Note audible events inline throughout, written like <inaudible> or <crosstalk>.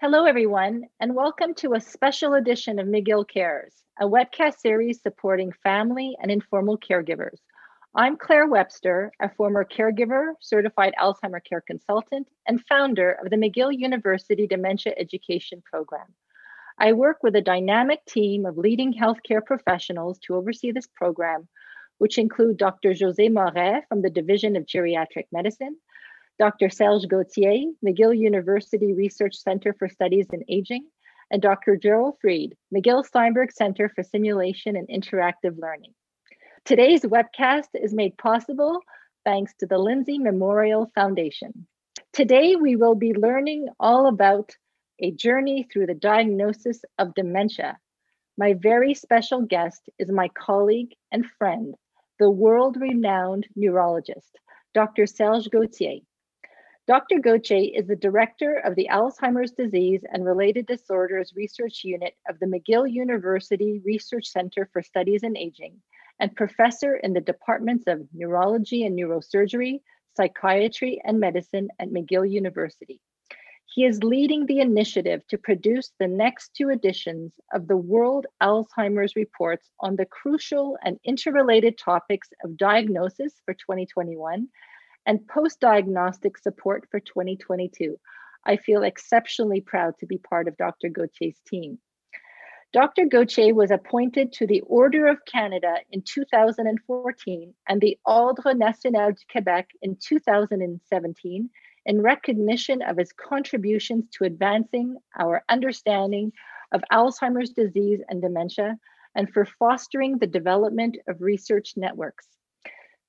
Hello, everyone, and welcome to a special edition of McGill Cares, a webcast series supporting family and informal caregivers. I'm Claire Webster, a former caregiver, certified Alzheimer care consultant, and founder of the McGill University Dementia Education Program. I work with a dynamic team of leading healthcare professionals to oversee this program, which include Dr. José Morais from the Division of Geriatric Medicine, Dr. Serge Gauthier, McGill University Research Center for Studies in Aging, and Dr. Gerald Fried, McGill Steinberg Center for Simulation and Interactive Learning. Today's webcast is made possible thanks to the Lindsay Memorial Foundation. Today, we will be learning all about a journey through the diagnosis of dementia. My very special guest is my colleague and friend, the world renowned neurologist, Dr. Serge Gauthier. Dr. Gauthier is the director of the Alzheimer's Disease and Related Disorders Research Unit of the McGill University Research Center for Studies in Aging and professor in the departments of neurology and neurosurgery, psychiatry, and medicine at McGill University. He is leading the initiative to produce the next two editions of the World Alzheimer's Reports on the crucial and interrelated topics of diagnosis for 2021 and post diagnostic support for 2022. I feel exceptionally proud to be part of Dr. Gauthier's team. Dr. Gauthier was appointed to the Order of Canada in 2014 and the Ordre National du Québec in 2017 in recognition of his contributions to advancing our understanding of Alzheimer's disease and dementia and for fostering the development of research networks.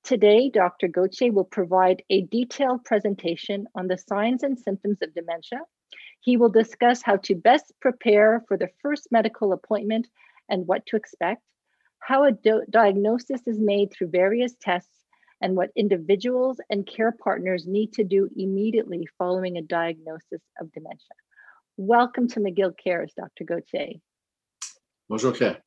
Today, Dr. Gauthier will provide a detailed presentation on the signs and symptoms of dementia. He will discuss how to best prepare for the first medical appointment and what to expect, how a diagnosis is made through various tests, and what individuals and care partners need to do immediately following a diagnosis of dementia. Welcome to McGill Cares, Dr. Gauthier. Bonjour, Claire.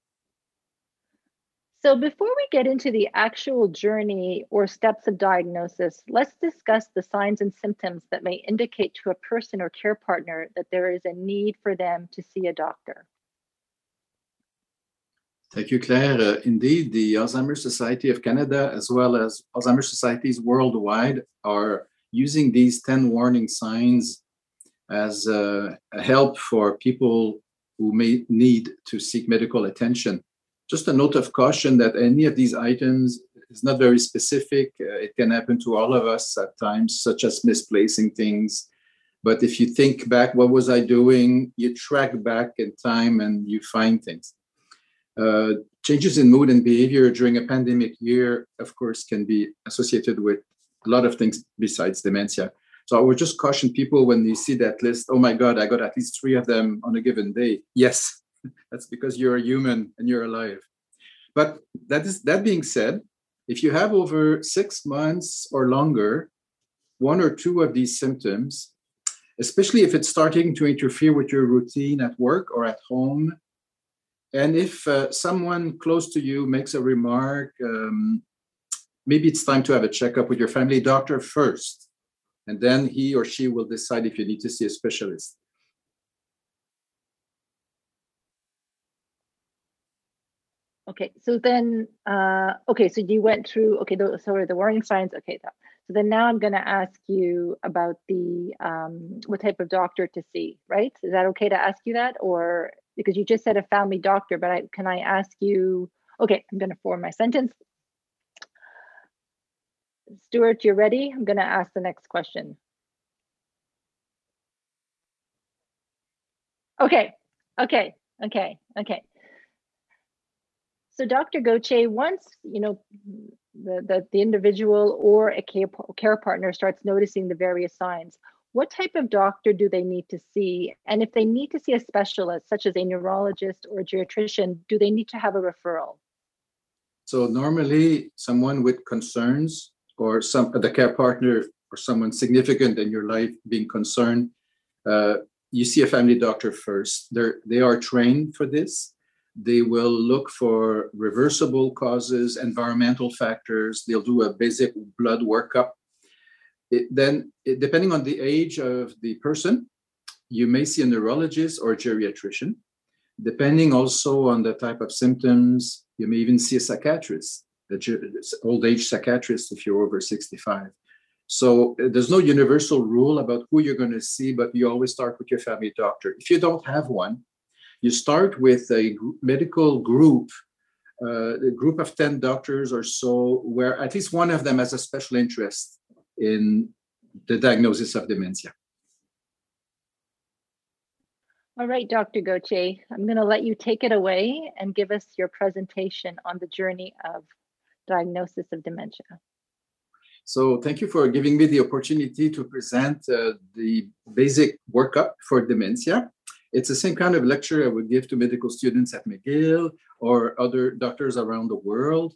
So, before we get into the actual journey or steps of diagnosis, let's discuss the signs and symptoms that may indicate to a person or care partner that there is a need for them to see a doctor. Thank you, Claire. Uh, indeed, the Alzheimer's Society of Canada, as well as Alzheimer's societies worldwide, are using these 10 warning signs as uh, a help for people who may need to seek medical attention. Just a note of caution that any of these items is not very specific. Uh, it can happen to all of us at times, such as misplacing things. But if you think back, what was I doing? You track back in time and you find things. Uh, changes in mood and behavior during a pandemic year, of course, can be associated with a lot of things besides dementia. So I would just caution people when you see that list, oh my God, I got at least three of them on a given day. Yes, <laughs> that's because you're a human and you're alive. But that is that being said, if you have over six months or longer, one or two of these symptoms, especially if it's starting to interfere with your routine at work or at home, and if uh, someone close to you makes a remark, um, maybe it's time to have a checkup with your family doctor first, and then he or she will decide if you need to see a specialist. Okay, so then, uh, okay, so you went through, okay, those, sorry, the warning signs, okay. So then now I'm gonna ask you about the, um, what type of doctor to see, right? Is that okay to ask you that? Or, because you just said a family doctor, but I, can I ask you, okay, I'm gonna form my sentence. Stuart, you're ready? I'm gonna ask the next question. Okay, okay, okay, okay. So Dr. Gauthier, once you know the, the, the individual or a care, care partner starts noticing the various signs, what type of doctor do they need to see? And if they need to see a specialist, such as a neurologist or a geriatrician, do they need to have a referral? So normally, someone with concerns or some the care partner or someone significant in your life being concerned, uh, you see a family doctor first. They're they are trained for this. They will look for reversible causes, environmental factors. They'll do a basic blood workup. It, then, it, depending on the age of the person, you may see a neurologist or a geriatrician. Depending also on the type of symptoms, you may even see a psychiatrist, an old age psychiatrist if you're over 65. So uh, there's no universal rule about who you're going to see, but you always start with your family doctor. If you don't have one, you start with a medical group, uh, a group of 10 doctors or so, where at least one of them has a special interest in the diagnosis of dementia. All right, Dr. Gauthier, I'm going to let you take it away and give us your presentation on the journey of diagnosis of dementia. So thank you for giving me the opportunity to present uh, the basic workup for dementia. It's the same kind of lecture I would give to medical students at McGill or other doctors around the world.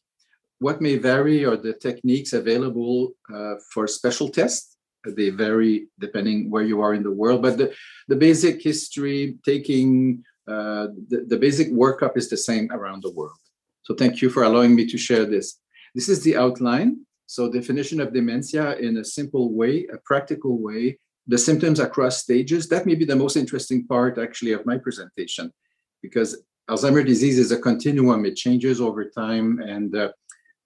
What may vary are the techniques available uh, for special tests. They vary depending where you are in the world but the, the basic history taking uh, the, the basic workup is the same around the world. So thank you for allowing me to share this. This is the outline. So definition of dementia in a simple way a practical way the symptoms across stages. That may be the most interesting part actually of my presentation because alzheimer's disease is a continuum. It changes over time and uh,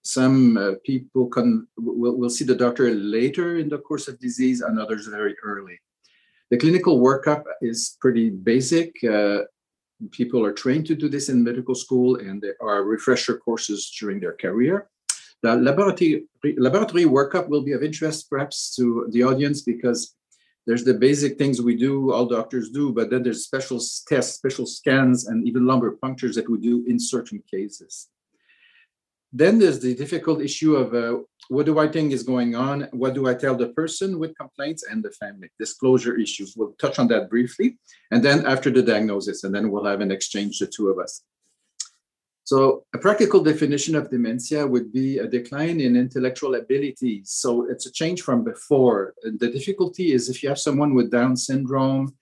some uh, people can will, will see the doctor later in the course of disease and others very early. The clinical workup is pretty basic. Uh, people are trained to do this in medical school and there are refresher courses during their career. The laboratory laboratory workup will be of interest perhaps to the audience because there's the basic things we do all doctors do but then there's special tests special scans and even lumbar punctures that we do in certain cases then there's the difficult issue of uh, what do I think is going on? What do I tell the person with complaints and the family? Disclosure issues. We'll touch on that briefly. And then after the diagnosis, and then we'll have an exchange, the two of us. So, a practical definition of dementia would be a decline in intellectual abilities. So, it's a change from before. The difficulty is if you have someone with Down syndrome,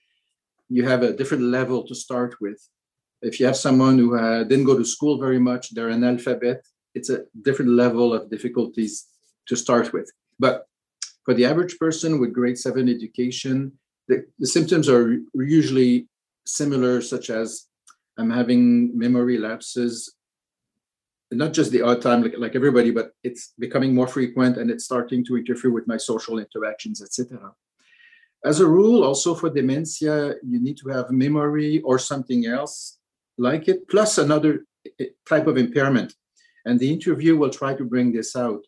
you have a different level to start with. If you have someone who uh, didn't go to school very much, they're an alphabet, it's a different level of difficulties to start with. But for the average person with grade seven education, the, the symptoms are usually similar, such as I'm having memory lapses, not just the odd time like, like everybody, but it's becoming more frequent and it's starting to interfere with my social interactions, etc. As a rule, also for dementia, you need to have memory or something else like it, plus another eh, type of impairment and the interview will try to bring this out.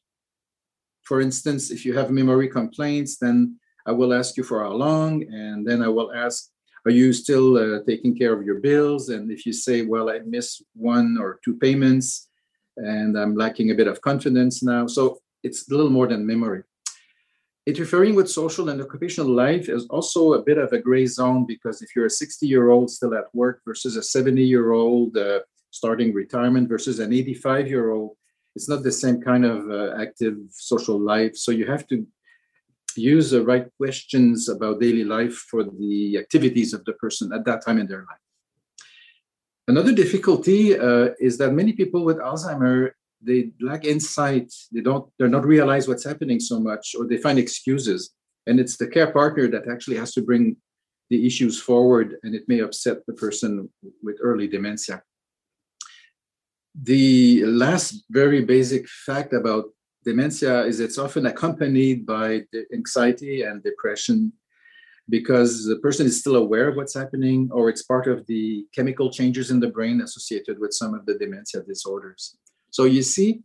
For instance, if you have memory complaints, then I will ask you for how long, and then I will ask, are you still uh, taking care of your bills? And if you say, well, I missed one or two payments, and I'm lacking a bit of confidence now. So it's a little more than memory. Interfering with social and occupational life is also a bit of a gray zone because if you're a 60 year old still at work versus a 70 year old uh, starting retirement versus an 85 year old it's not the same kind of uh, active social life so you have to use the right questions about daily life for the activities of the person at that time in their life another difficulty uh, is that many people with alzheimer they lack insight. They don't they're not realize what's happening so much or they find excuses. And it's the care partner that actually has to bring the issues forward and it may upset the person with early dementia. The last very basic fact about dementia is it's often accompanied by anxiety and depression because the person is still aware of what's happening or it's part of the chemical changes in the brain associated with some of the dementia disorders. So you see,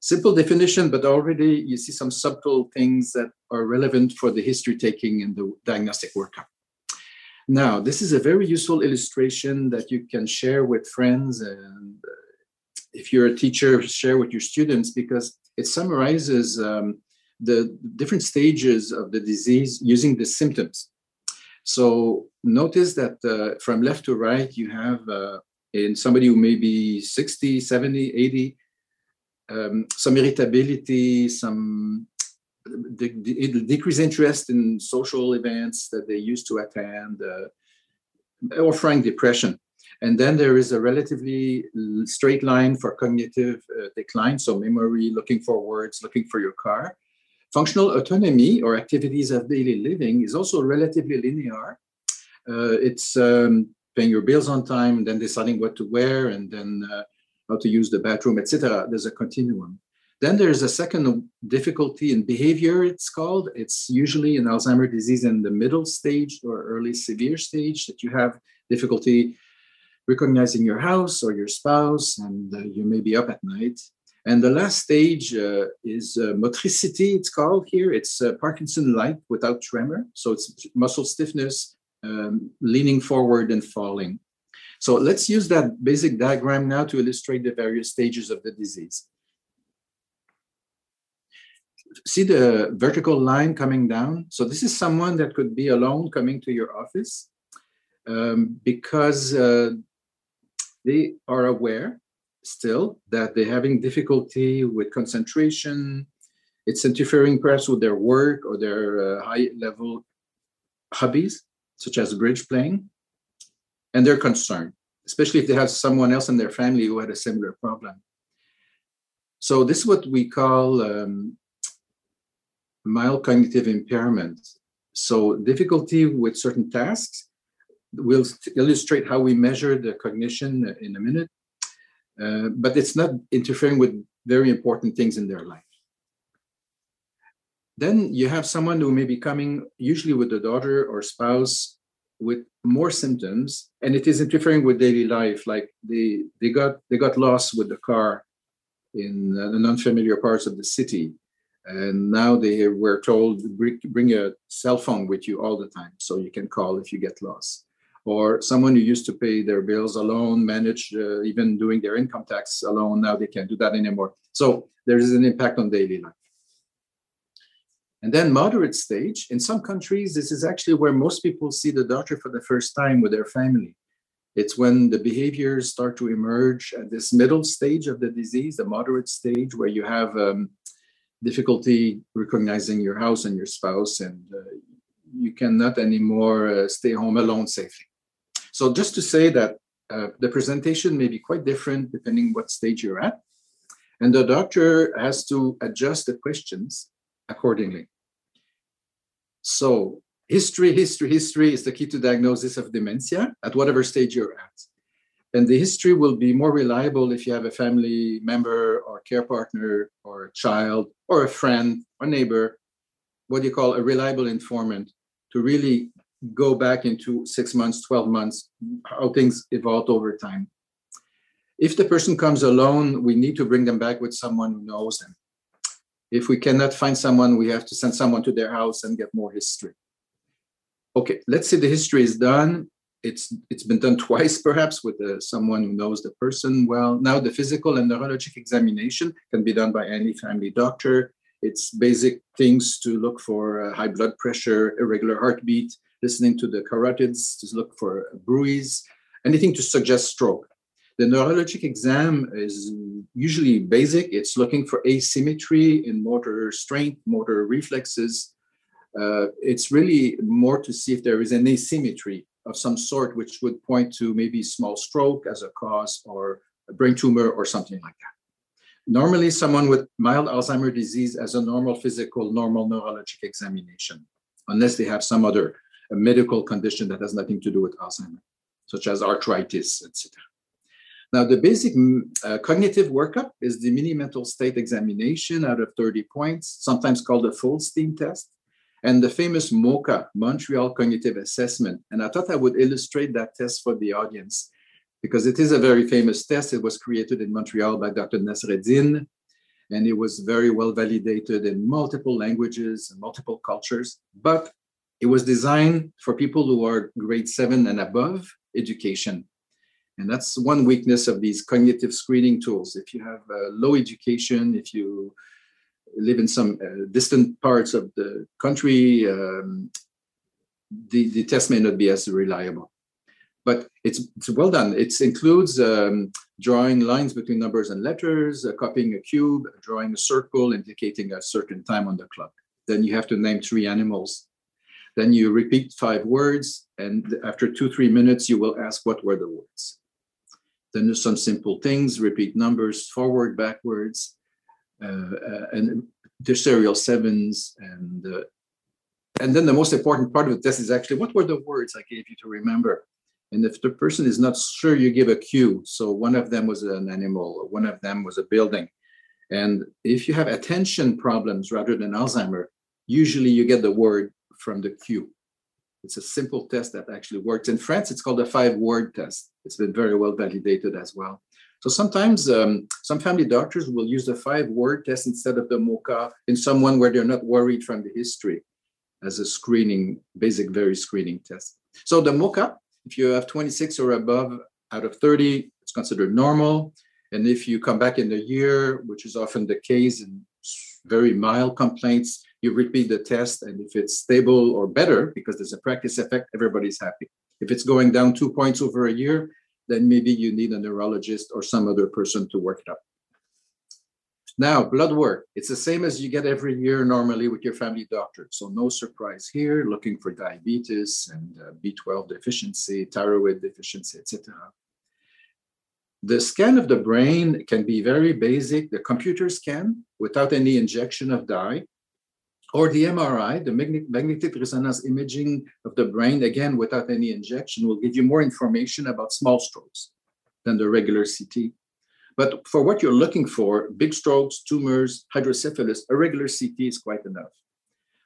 simple definition, but already you see some subtle things that are relevant for the history taking in the diagnostic workup. Now, this is a very useful illustration that you can share with friends and if you're a teacher, share with your students because it summarizes um, the different stages of the disease using the symptoms. So notice that uh, from left to right, you have uh, in somebody who may be 60, 70, 80, um, some irritability, some de- de- decreased interest in social events that they used to attend, uh, or frank depression. And then there is a relatively straight line for cognitive uh, decline, so memory, looking for words, looking for your car. Functional autonomy or activities of daily living is also relatively linear. Uh, it's um, paying your bills on time, then deciding what to wear, and then uh, how to use the bathroom, etc. There's a continuum. Then there's a second difficulty in behavior, it's called. It's usually in Alzheimer's disease in the middle stage or early severe stage that you have difficulty recognizing your house or your spouse, and uh, you may be up at night. And the last stage uh, is uh, motricity, it's called here. It's uh, Parkinson like without tremor. So it's muscle stiffness, um, leaning forward and falling. So let's use that basic diagram now to illustrate the various stages of the disease. See the vertical line coming down? So this is someone that could be alone coming to your office um, because uh, they are aware still that they're having difficulty with concentration. It's interfering perhaps with their work or their uh, high level hobbies, such as bridge playing. And they're concerned, especially if they have someone else in their family who had a similar problem. So, this is what we call um, mild cognitive impairment. So, difficulty with certain tasks we'll illustrate how we measure the cognition in a minute, uh, but it's not interfering with very important things in their life. Then you have someone who may be coming, usually with a daughter or spouse, with more symptoms, and it is interfering with daily life. Like they they got they got lost with the car in the unfamiliar parts of the city, and now they were told bring, bring a cell phone with you all the time, so you can call if you get lost or someone who used to pay their bills alone, manage uh, even doing their income tax alone, now they can't do that anymore. So there is an impact on daily life. And then moderate stage, in some countries, this is actually where most people see the doctor for the first time with their family. It's when the behaviors start to emerge at this middle stage of the disease, the moderate stage, where you have um, difficulty recognizing your house and your spouse, and uh, you cannot anymore uh, stay home alone safely. So just to say that uh, the presentation may be quite different depending what stage you're at. And the doctor has to adjust the questions accordingly. So history, history, history is the key to diagnosis of dementia at whatever stage you're at. And the history will be more reliable if you have a family member or care partner or a child or a friend or neighbor, what you call a reliable informant to really go back into six months, 12 months, how things evolved over time. If the person comes alone, we need to bring them back with someone who knows them. If we cannot find someone, we have to send someone to their house and get more history. Okay, let's say the history is done. It's it's been done <laughs> twice, perhaps, with uh, someone who knows the person well. Now the physical and neurologic examination can be done by any family doctor. It's basic things to look for uh, high blood pressure, irregular heartbeat, listening to the carotids to look for bruits, anything to suggest stroke. The neurologic exam is usually basic. It's looking for asymmetry in motor strength, motor reflexes. Uh, it's really more to see if there is an asymmetry of some sort, which would point to maybe small stroke as a cause or a brain tumor or something like that. Normally, someone with mild Alzheimer's disease has a normal physical, normal neurologic examination, unless they have some other a medical condition that has nothing to do with Alzheimer's, such as arthritis, etc. Now, the basic mm, uh, cognitive workup is the mini mental state examination out of 30 points, sometimes called the Folstein test, and the famous MoCA, Montreal Cognitive Assessment. And I thought I would illustrate that test for the audience because it is a very famous test. It was created in Montreal by Dr. Nasreddine, and it was very well validated in multiple languages and multiple cultures. But it was designed for people who are grade seven and above education. And that's one weakness of these cognitive screening tools. If you have uh, low education, if you live in some uh, distant parts of the country, um, the, the test may not be as reliable. But it's, it's well done. It includes um, drawing lines between numbers and letters, uh, copying a cube, drawing a circle indicating a certain time on the clock. Then you have to name three animals then you repeat five words, and after two, three minutes, you will ask what were the words. Then there's some simple things, repeat numbers forward, backwards, uh, and there's serial sevens and uh, and then the most important part of the test is actually what were the words I gave you to remember? And if the person is not sure, you give a cue. So one of them was an animal, one of them was a building. And if you have attention problems rather than Alzheimer, usually you get the word from the cue. It's a simple test that actually works. In France, it's called a five word test. It's been very well validated as well. So sometimes um, some family doctors will use the five word test instead of the MoCA in someone where they're not worried from the history as a screening, basic, very screening test. So the MoCA if you have 26 or above out of 30, it's considered normal. And if you come back in a year, which is often the case in very mild complaints, you repeat the test. And if it's stable or better, because there's a practice effect, everybody's happy. If it's going down two points over a year, then maybe you need a neurologist or some other person to work it up. Now, blood work, it's the same as you get every year normally with your family doctor. So no surprise here, looking for diabetes and uh, B12 deficiency, thyroid deficiency, etc. The scan of the brain can be very basic, the computer scan without any injection of dye, or the MRI, the magnetic resonance imaging of the brain, again, without any injection, will give you more information about small strokes than the regular CT. But for what you're looking for, big strokes, tumors, hydrocephalus, a regular CT is quite enough.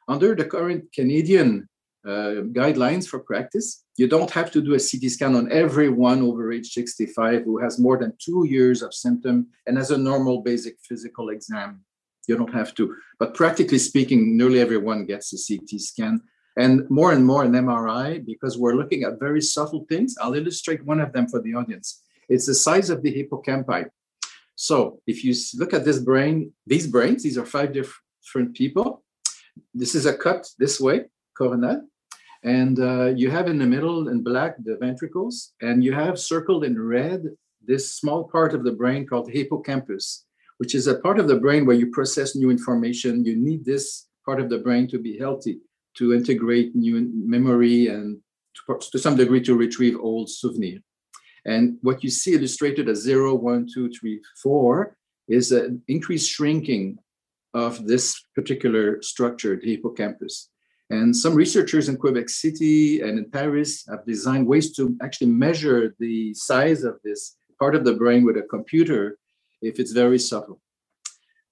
Under the current Canadian uh, guidelines for practice, you don't have to do a CT scan on everyone over age 65 who has more than two years of symptom and has a normal basic physical exam. You don't have to. But practically speaking, nearly everyone gets a CT scan and more and more an MRI because we're looking at very subtle things. I'll illustrate one of them for the audience. It's the size of the hippocampi. So if you look at this brain, these brains, these are five different people. This is a cut this way, coronal. And uh, you have in the middle in black the ventricles, and you have circled in red this small part of the brain called hippocampus, which is a part of the brain where you process new information. You need this part of the brain to be healthy, to integrate new memory and to, to some degree to retrieve old souvenirs. And what you see illustrated as 0, 1, 2, 3, 4 is an increased shrinking of this particular structure, the hippocampus. And some researchers in Quebec City and in Paris have designed ways to actually measure the size of this part of the brain with a computer if it's very subtle.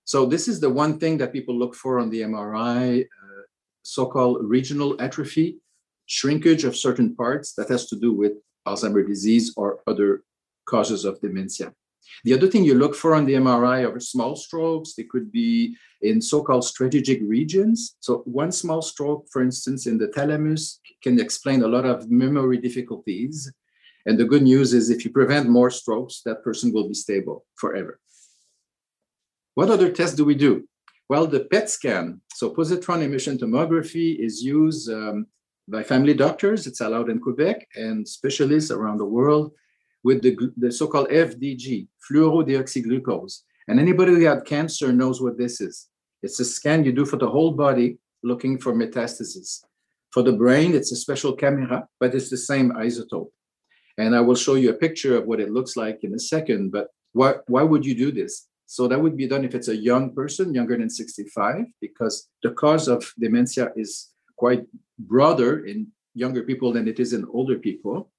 So this is the one thing that people look for on the MRI, uh, so-called regional atrophy, shrinkage of certain parts that has to do with Alzheimer's disease or other causes of dementia. The other thing you look for on the MRI are small strokes. They could be in so-called strategic regions. So one small stroke, for instance, in the thalamus can explain a lot of memory difficulties. And the good news is if you prevent more strokes, that person will be stable forever. What other tests do we do? Well, the PET scan, so positron emission tomography, is used um, by family doctors. It's allowed in Quebec and specialists around the world with the, the so-called FDG, fluorodeoxyglucose. And anybody who had cancer knows what this is. It's a scan you do for the whole body looking for metastasis. For the brain, it's a special camera, but it's the same isotope. And I will show you a picture of what it looks like in a second. But why, why would you do this? So that would be done if it's a young person, younger than 65, because the cause of dementia is quite broader in younger people than it is in older people,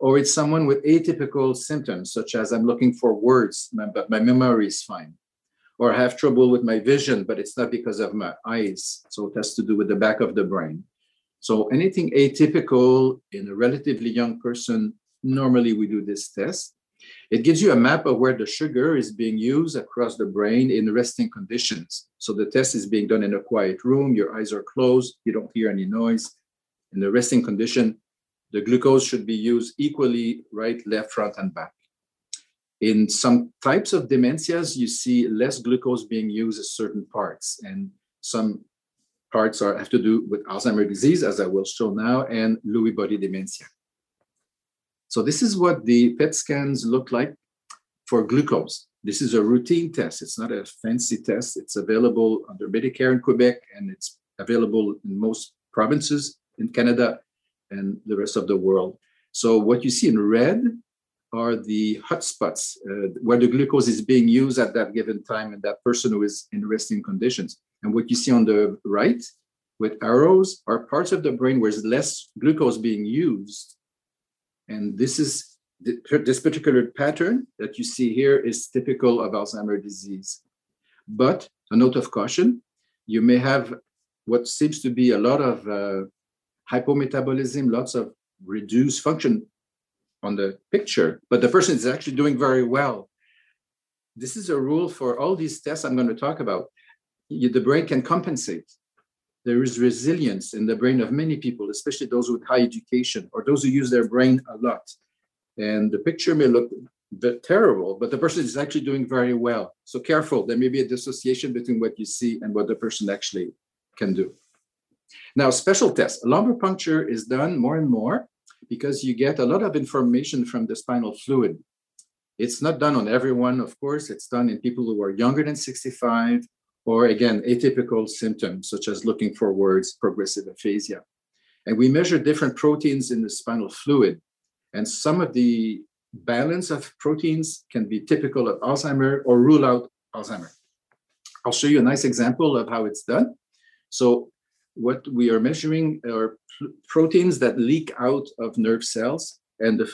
or it's someone with atypical symptoms, such as I'm looking for words, but my memory is fine, or I have trouble with my vision, but it's not because of my eyes. So it has to do with the back of the brain. So anything atypical in a relatively young person, normally we do this test. It gives you a map of where the sugar is being used across the brain in resting conditions. So the test is being done in a quiet room, your eyes are closed, you don't hear any noise. In the resting condition, the glucose should be used equally right, left, front, and back. In some types of dementias, you see less glucose being used at certain parts, and some parts are have to do with Alzheimer's disease, as I will show now, and Lewy body dementia. So this is what the PET scans look like for glucose. This is a routine test. It's not a fancy test. It's available under Medicare in Quebec and it's available in most provinces in Canada and the rest of the world. So what you see in red are the hotspots uh, where the glucose is being used at that given time and that person who is in resting conditions. And what you see on the right, with arrows are parts of the brain where there's less glucose being used. And this is this particular pattern that you see here is typical of Alzheimer's disease. But a note of caution, you may have what seems to be a lot of uh, hypometabolism, lots of reduced function on the picture, but the person is actually doing very well. This is a rule for all these tests I'm going to talk about. You, the brain can compensate. There is resilience in the brain of many people, especially those with high education or those who use their brain a lot. And the picture may look terrible, but the person is actually doing very well. So careful, there may be a dissociation between what you see and what the person actually can do. Now, special tests. Lumbar puncture is done more and more because you get a lot of information from the spinal fluid. It's not done on everyone, of course. It's done in people who are younger than 65, or again, atypical symptoms such as looking for words, progressive aphasia. And we measure different proteins in the spinal fluid. And some of the balance of proteins can be typical of Alzheimer or rule out Alzheimer. I'll show you a nice example of how it's done. So what we are measuring are proteins that leak out of nerve cells and the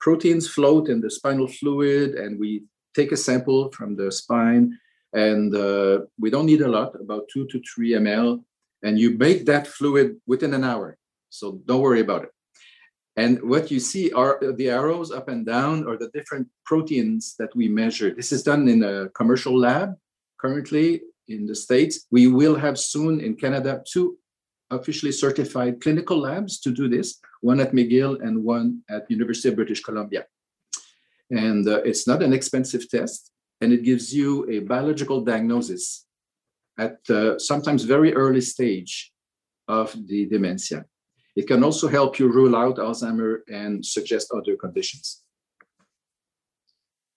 proteins float in the spinal fluid and we take a sample from the spine and uh, we don't need a lot about two to three ml and you bake that fluid within an hour. So don't worry about it. And what you see are the arrows up and down are the different proteins that we measure. This is done in a commercial lab currently in the states. We will have soon in canada two officially certified clinical labs to do this, one at McGill and one at University of British Columbia. And uh, it's not an expensive test, and it gives you a biological diagnosis at uh, sometimes very early stage of the dementia. It can also help you rule out Alzheimer and suggest other conditions.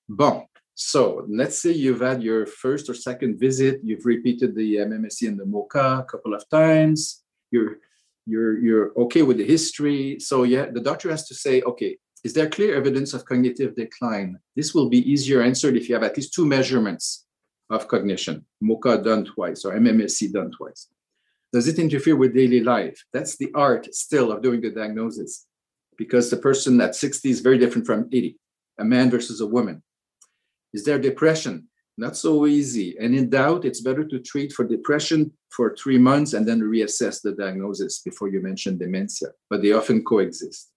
Bon, so let's say you've had your first or second visit, you've repeated the MMSE and the MoCA a couple of times, you're you're you're okay with the history. So yeah, the doctor has to say, okay, is there clear evidence of cognitive decline? This will be easier answered if you have at least two measurements of cognition, MoCA done twice or MMSE done twice. Does it interfere with daily life? That's the art still of doing the diagnosis because the person at 60 is very different from 80, a man versus a woman. Is there depression? Not so easy. And in doubt, it's better to treat for depression for three months and then reassess the diagnosis before you mention dementia, but they often coexist.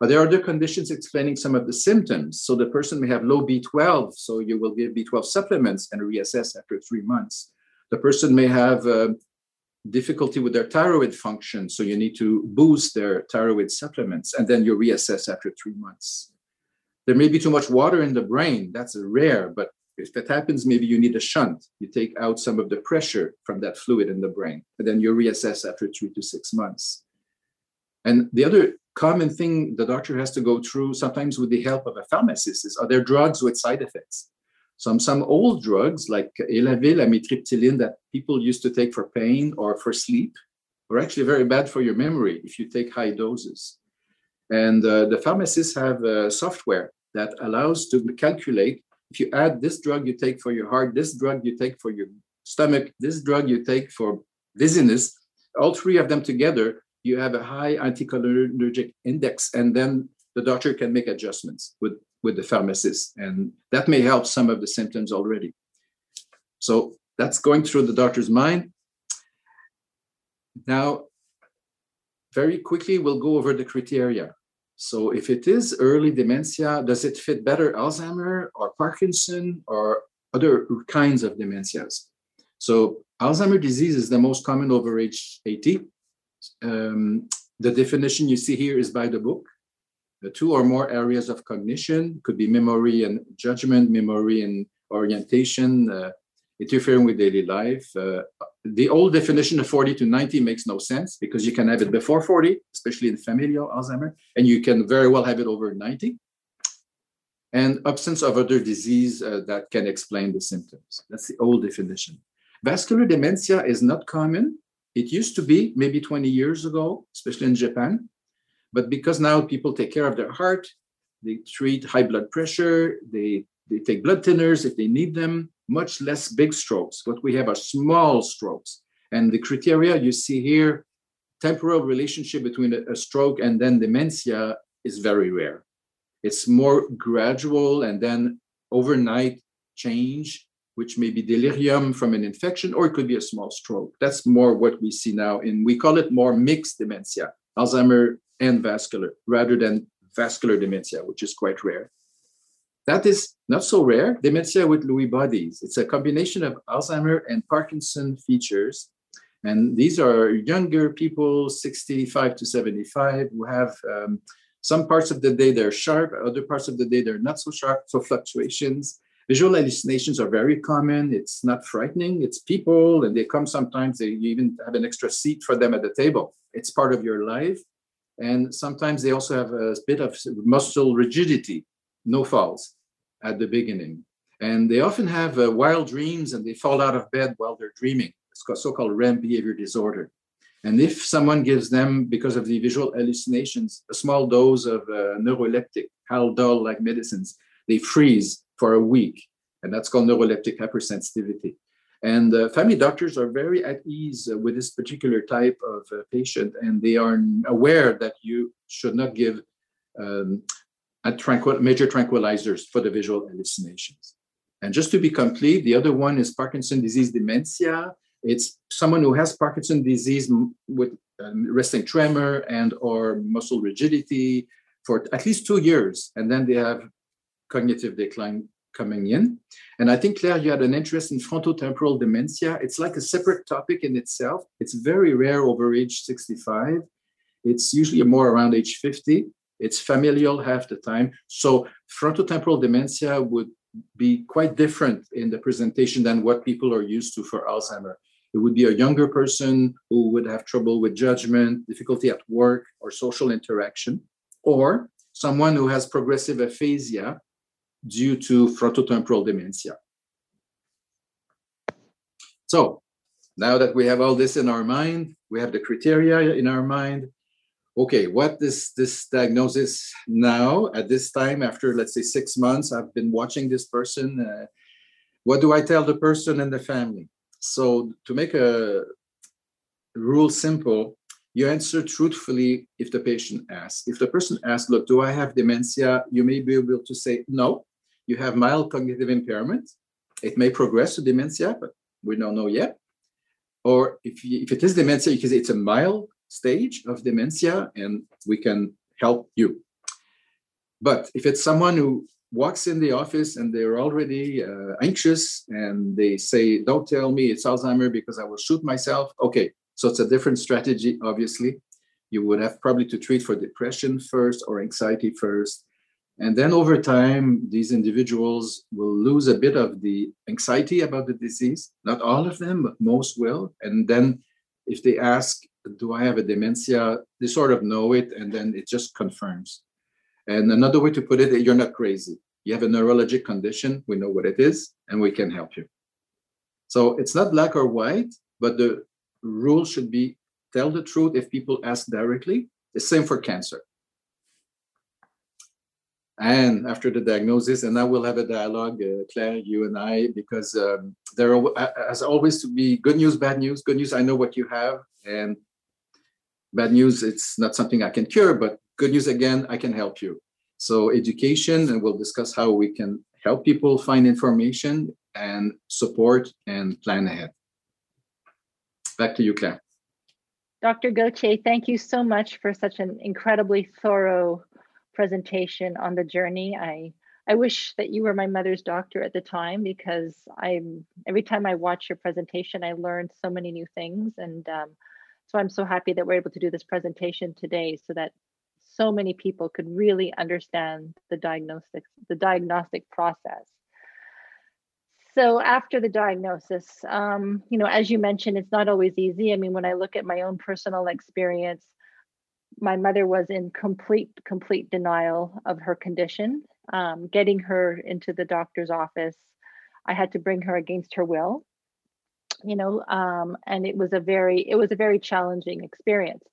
But there are other conditions explaining some of the symptoms. So the person may have low B12, so you will give B12 supplements and reassess after three months. The person may have uh, difficulty with their thyroid function, so you need to boost their thyroid supplements, and then you reassess after three months. There may be too much water in the brain. That's rare, but if that happens, maybe you need a shunt. You take out some of the pressure from that fluid in the brain, and then you reassess after three to six months. And the other common thing the doctor has to go through, sometimes with the help of a pharmacist, is are there drugs with side effects? Some some old drugs like Elavil, amitriptyline, that people used to take for pain or for sleep, are actually very bad for your memory if you take high doses. And uh, the pharmacists have uh, software that allows to calculate if you add this drug you take for your heart, this drug you take for your stomach, this drug you take for dizziness, all three of them together, you have a high anticholinergic index, and then the doctor can make adjustments with, with the pharmacist, and that may help some of the symptoms already. So that's going through the doctor's mind. Now, very quickly, we'll go over the criteria. So if it is early dementia, does it fit better Alzheimer or Parkinson or other kinds of dementias? So Alzheimer disease is the most common over age 80. Um, the definition you see here is by the book. The two or more areas of cognition could be memory and judgment, memory and orientation, uh, interfering with daily life. Uh, the old definition of 40 to 90 makes no sense because you can have it before 40, especially in familial Alzheimer, and you can very well have it over 90. And absence of other disease uh, that can explain the symptoms. That's the old definition. Vascular dementia is not common. It used to be maybe 20 years ago, especially in Japan. But because now people take care of their heart, they treat high blood pressure, they, they take blood thinners if they need them, much less big strokes. What we have are small strokes. And the criteria you see here, temporal relationship between a, a stroke and then dementia is very rare. It's more gradual and then overnight change, which may be delirium from an infection, or it could be a small stroke. That's more what we see now. And we call it more mixed dementia, Alzheimer and vascular, rather than vascular dementia, which is quite rare. That is not so rare, dementia with Lewy bodies. It's a combination of Alzheimer and Parkinson features. And these are younger people, 65 to 75, who have um, some parts of the day they're sharp, other parts of the day they're not so sharp, so fluctuations. Visual hallucinations are very common. It's not frightening. It's people, and they come sometimes. They even have an extra seat for them at the table. It's part of your life. And sometimes they also have a bit of muscle rigidity, no falls at the beginning. And they often have uh, wild dreams and they fall out of bed while they're dreaming. It's so called REM behavior disorder. And if someone gives them, because of the visual hallucinations, a small dose of uh, neuroleptic, Haldol like medicines, they freeze for a week. And that's called neuroleptic hypersensitivity. And uh, family doctors are very at ease uh, with this particular type of uh, patient, and they are aware that you should not give um, tranquil- major tranquilizers for the visual hallucinations. And just to be complete, the other one is Parkinson disease dementia. It's someone who has Parkinson disease with um, resting tremor and or muscle rigidity for at least two years, and then they have cognitive decline coming in. And I think, Claire, you had an interest in frontotemporal dementia. It's like a separate topic in itself. It's very rare over age 65. It's usually more around age 50. It's familial half the time. So frontotemporal dementia would be quite different in the presentation than what people are used to for Alzheimer. It would be a younger person who would have trouble with judgment, difficulty at work or social interaction, or someone who has progressive aphasia due to frontotemporal dementia. So now that we have all this in our mind, we have the criteria in our mind. Okay, what is this diagnosis now at this time after, let's say, six months? I've been watching this person. Uh, what do I tell the person and the family? So, to make a rule simple, you answer truthfully if the patient asks. If the person asks, Look, do I have dementia? You may be able to say, No, you have mild cognitive impairment. It may progress to dementia, but we don't know yet. Or if, you, if it is dementia, because it's a mild stage of dementia and we can help you. But if it's someone who walks in the office and they're already uh, anxious and they say, Don't tell me it's Alzheimer because I will shoot myself. Okay, so it's a different strategy, obviously. You would have probably to treat for depression first or anxiety first. And then over time, these individuals will lose a bit of the anxiety about the disease. Not all of them, but most will. And then if they ask, Do I have a dementia? They sort of know it, and then it just confirms. And another way to put it, you're not crazy. You have a neurologic condition, we know what it is, and we can help you. So it's not black or white, but the rule should be tell the truth if people ask directly. The same for cancer and after the diagnosis and now we'll have a dialogue uh, claire you and i because um, there are, has always to be good news bad news. Good news i know what you have and bad news it's not something i can cure but good news again i can help you. So education and we'll discuss how we can help people find information and support and plan ahead. Back to you claire. Dr gauthier thank you so much for such an incredibly thorough presentation on the journey. I I wish that you were my mother's doctor at the time because I'm every time I watch your presentation, I learned so many new things, and um, so I'm so happy that we're able to do this presentation today, so that so many people could really understand the diagnostic the diagnostic process. So after the diagnosis, um, you know, as you mentioned, it's not always easy. I mean, when I look at my own personal experience, my mother was in complete complete denial of her condition. Um, getting her into the doctor's office i had to bring her against her will you know um, and it was a very it was a very challenging experience.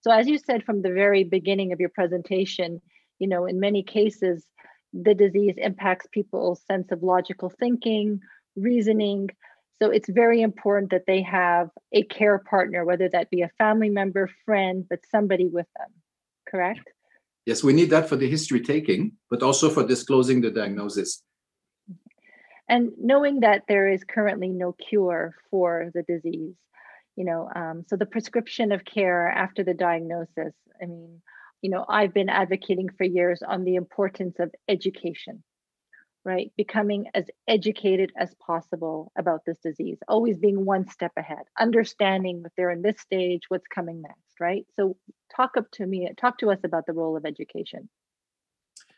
So as you said from the very beginning of your presentation you know in many cases the disease impacts people's sense of logical thinking reasoning So it's very important that they have a care partner, whether that be a family member, friend, but somebody with them. Correct? Yes, we need that for the history taking, but also for disclosing the diagnosis. And knowing that there is currently no cure for the disease, you know, um, so the prescription of care after the diagnosis, I mean, you know, I've been advocating for years on the importance of education right? Becoming as educated as possible about this disease, always being one step ahead, understanding that they're in this stage, what's coming next, right? So talk up to me, talk to us about the role of education.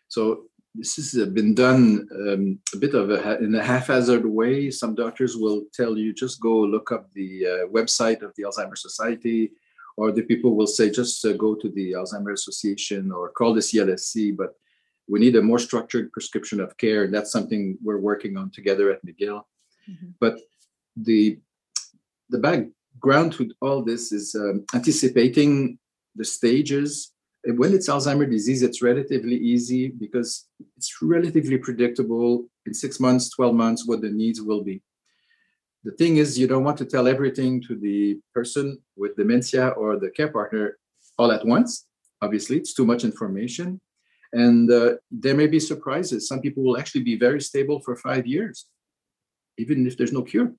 So this has uh, been done um, a bit of a in a haphazard way. Some doctors will tell you just go look up the uh, website of the Alzheimer's Society, or the people will say just uh, go to the Alzheimer's Association or call the CLSC. But we need a more structured prescription of care. And that's something we're working on together at McGill. Mm-hmm. But the the background to all this is um, anticipating the stages. When it's Alzheimer's disease, it's relatively easy because it's relatively predictable in six months, 12 months, what the needs will be. The thing is, you don't want to tell everything to the person with dementia or the care partner all at once. Obviously, it's too much information. And uh, there may be surprises. Some people will actually be very stable for five years, even if there's no cure,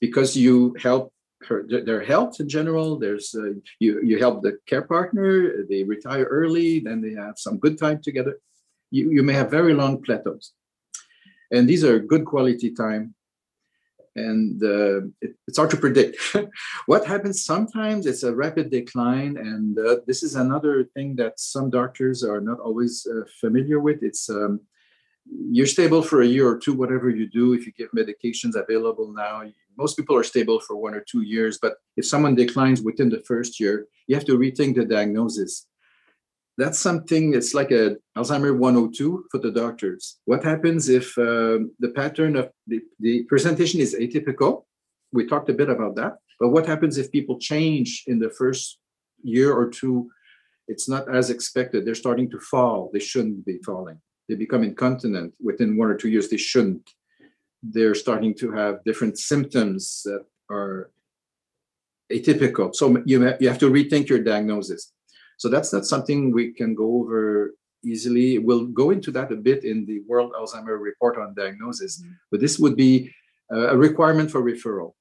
because you help her, their health in general. There's uh, you you help the care partner. They retire early, then they have some good time together. You you may have very long plateaus, and these are good quality time and uh, it, it's hard to predict. <laughs> what happens sometimes it's a rapid decline, and uh, this is another thing that some doctors are not always uh, familiar with. It's um, you're stable for a year or two, whatever you do. If you give medications available now, most people are stable for one or two years. But if someone declines within the first year, you have to rethink the diagnosis that's something it's like a alzheimer 102 for the doctors. What happens if uh, the pattern of the, the presentation is atypical? We talked a bit about that but what happens if people change in the first year or two? It's not as expected. They're starting to fall. They shouldn't be falling. They become incontinent. Within one or two years they shouldn't. They're starting to have different symptoms that are atypical. So you, you have to rethink your diagnosis so that's not something we can go over easily. We'll go into that a bit in the World Alzheimer Report on Diagnosis, mm-hmm. but this would be a requirement for referral.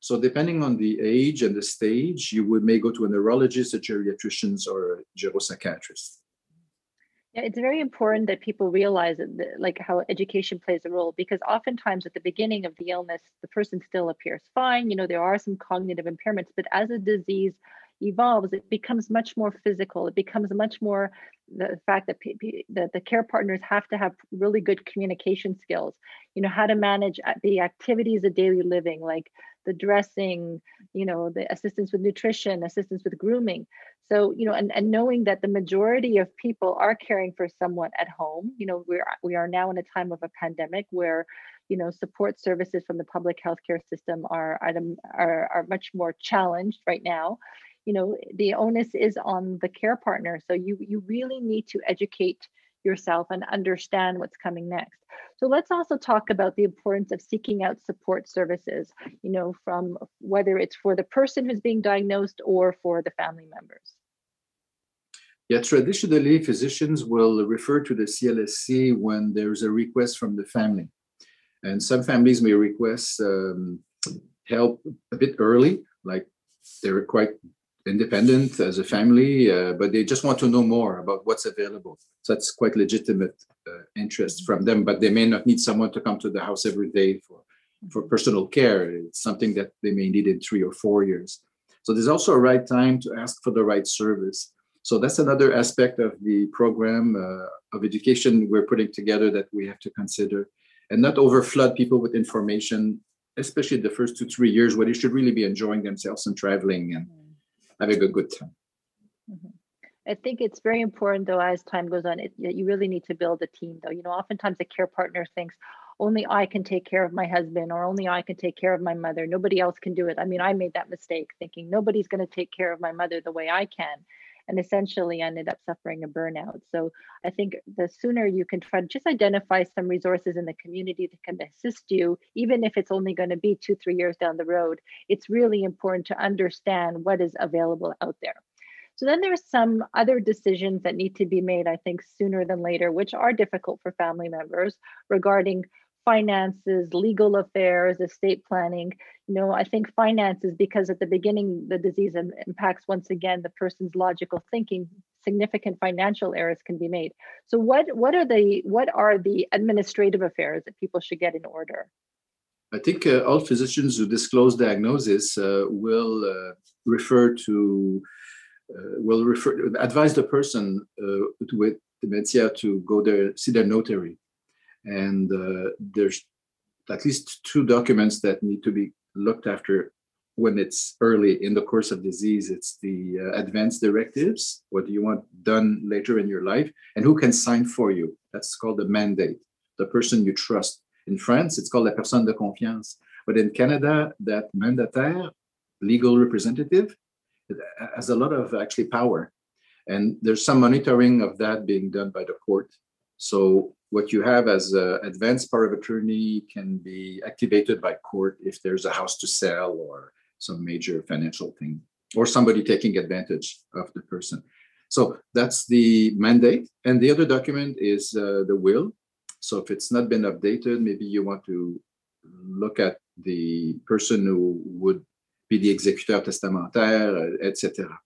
So depending on the age and the stage, you would may go to a neurologist, a geriatrician, or a geropsychiatrist. Yeah, it's very important that people realize that, like how education plays a role because oftentimes at the beginning of the illness, the person still appears fine. You know, there are some cognitive impairments, but as a disease evolves, it becomes much more physical. It becomes much more the fact that, that the care partners have to have really good communication skills. You know how to manage uh, the activities of daily living, like the dressing, you know, the assistance with nutrition, assistance with grooming. So, you know, and, and knowing that the majority of people are caring for someone at home, you know, we're we are now in a time of a pandemic where, you know, support services from the public healthcare system are are, are much more challenged right now you know the onus is on the care partner. So you you really need to educate yourself and understand what's coming next. So let's also talk about the importance of seeking out support services you know from whether it's for the person who's being diagnosed or for the family members. Yeah, traditionally, physicians will refer to the CLSC when there's a request from the family. And some families may request um, help a bit early, like they're quite independent as a family, uh, but they just want to know more about what's available. So that's quite legitimate uh, interest from them, but they may not need someone to come to the house every day for, for personal care. It's something that they may need in three or four years. So there's also a right time to ask for the right service. So that's another aspect of the program uh, of education we're putting together that we have to consider and not overflood people with information, especially the first two, three years where they should really be enjoying themselves and traveling and having a good time. Mm-hmm. I think it's very important, though, as time goes on, it, you really need to build a team, though. You know, oftentimes a care partner thinks only I can take care of my husband or only I can take care of my mother. Nobody else can do it. I mean, I made that mistake thinking nobody's going to take care of my mother the way I can. And essentially ended up suffering a burnout. So I think the sooner you can try to just identify some resources in the community that can assist you, even if it's only going to be two, three years down the road, it's really important to understand what is available out there. So then there's some other decisions that need to be made, I think, sooner than later, which are difficult for family members regarding finances, legal affairs, estate planning. You know, I think finances, because at the beginning, the disease impacts once again the person's logical thinking, significant financial errors can be made. So what what are the what are the administrative affairs that people should get in order? I think uh, all physicians who disclose diagnosis uh, will uh, refer to uh, will refer advise the person uh, with dementia to go there see their notary and uh, there's at least two documents that need to be looked after when it's early in the course of disease. It's the uh, advance directives what do you want done later in your life and who can sign for you. That's called the mandate the person you trust. In france it's called la personne de confiance. But in canada that mandataire legal representative has a lot of actually power. And there's some monitoring of that being done by the court. So what you have as an advanced power of attorney can be activated by court if there's a house to sell or some major financial thing or somebody taking advantage of the person. So that's the mandate. And the other document is uh, the will. So if it's not been updated maybe you want to look at the person who would be the executor testamentaire etc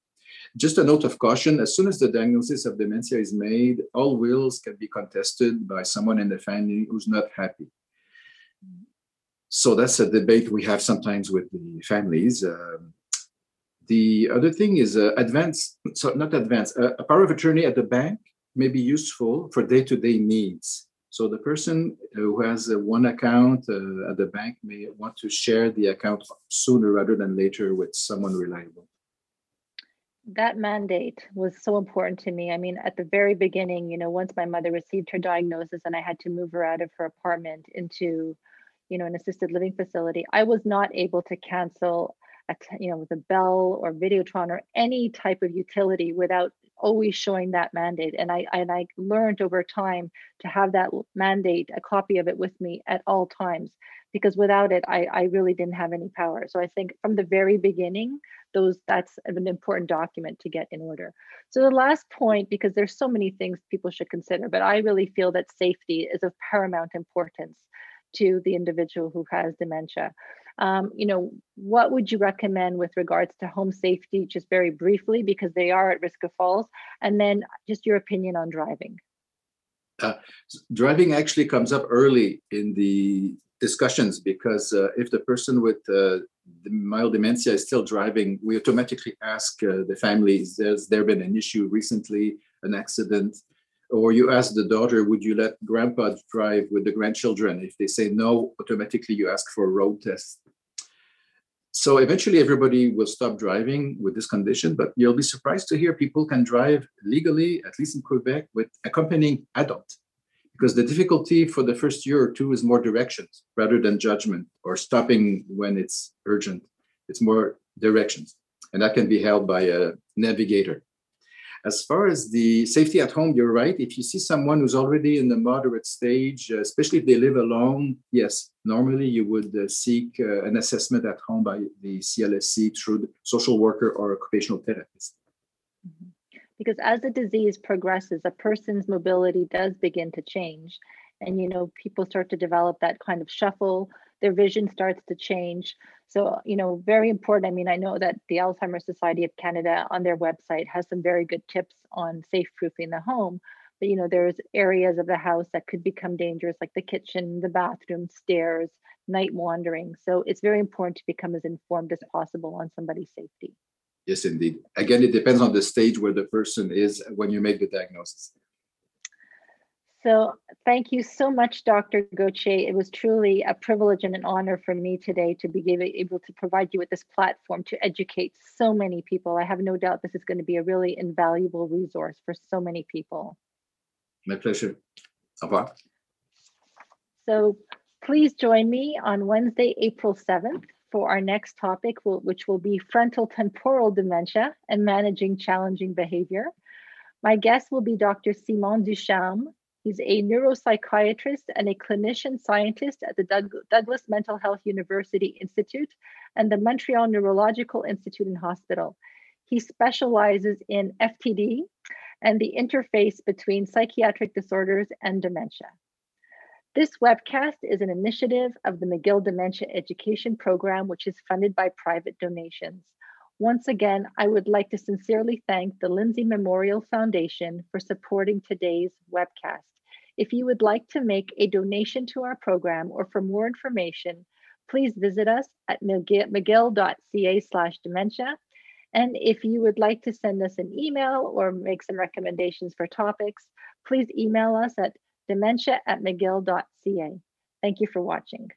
just a note of caution as soon as the diagnosis of dementia is made, all wills can be contested by someone in the family who's not happy. So that's a debate we have sometimes with the families. Um, the other thing is uh, advance, so not advance, uh, a power of attorney at the bank may be useful for day to day needs. So the person who has uh, one account uh, at the bank may want to share the account sooner rather than later with someone reliable that mandate was so important to me. I mean, at the very beginning, you know, once my mother received her diagnosis and I had to move her out of her apartment into, you know, an assisted living facility, I was not able to cancel, a, you know, with a Bell or Videotron or any type of utility without always showing that mandate. And I and I learned over time to have that mandate, a copy of it with me at all times, because without it, I, I really didn't have any power. So I think from the very beginning, those that's an important document to get in order. So the last point, because there's so many things people should consider, but I really feel that safety is of paramount importance to the individual who has dementia. Um, you know, what would you recommend with regards to home safety, just very briefly, because they are at risk of falls, and then just your opinion on driving. Uh, driving actually comes up early in the discussions because uh, if the person with uh, the mild dementia is still driving, we automatically ask uh, the family, has there been an issue recently, an accident? Or you ask the daughter, would you let grandpa drive with the grandchildren? If they say no, automatically you ask for a road test. So eventually everybody will stop driving with this condition, but you'll be surprised to hear people can drive legally, at least in Quebec, with accompanying adult because the difficulty for the first year or two is more directions rather than judgment or stopping when it's urgent. It's more directions, and that can be held by a navigator. As far as the safety at home, you're right. If you see someone who's already in the moderate stage, especially if they live alone, yes, normally you would uh, seek uh, an assessment at home by the CLSC through the social worker or occupational therapist. Because as the disease progresses a person's mobility does begin to change. And you know people start to develop that kind of shuffle. Their vision starts to change. So you know very important i mean i know that the alzheimer's society of canada on their website has some very good tips on safe proofing the home. But you know there's areas of the house that could become dangerous like the kitchen the bathroom stairs night wandering. So it's very important to become as informed as possible on somebody's safety Yes, indeed. Again, it depends on the stage where the person is when you make the diagnosis. So, thank you so much, Dr. Gauthier. It was truly a privilege and an honor for me today to be able to provide you with this platform to educate so many people. I have no doubt this is going to be a really invaluable resource for so many people. My pleasure. Au revoir. So, please join me on Wednesday, April 7th for our next topic, which will be frontal temporal dementia and managing challenging behavior. My guest will be Dr. Simon Ducharme. He's a neuropsychiatrist and a clinician scientist at the Doug Douglas Mental Health University Institute and the Montreal Neurological Institute and Hospital. He specializes in FTD and the interface between psychiatric disorders and dementia. This webcast is an initiative of the McGill Dementia Education Program, which is funded by private donations. Once again, I would like to sincerely thank the Lindsay Memorial Foundation for supporting today's webcast. If you would like to make a donation to our program or for more information, please visit us at mcgill.ca slash dementia. And if you would like to send us an email or make some recommendations for topics, please email us at dementia at mcgill.ca. Thank you for watching.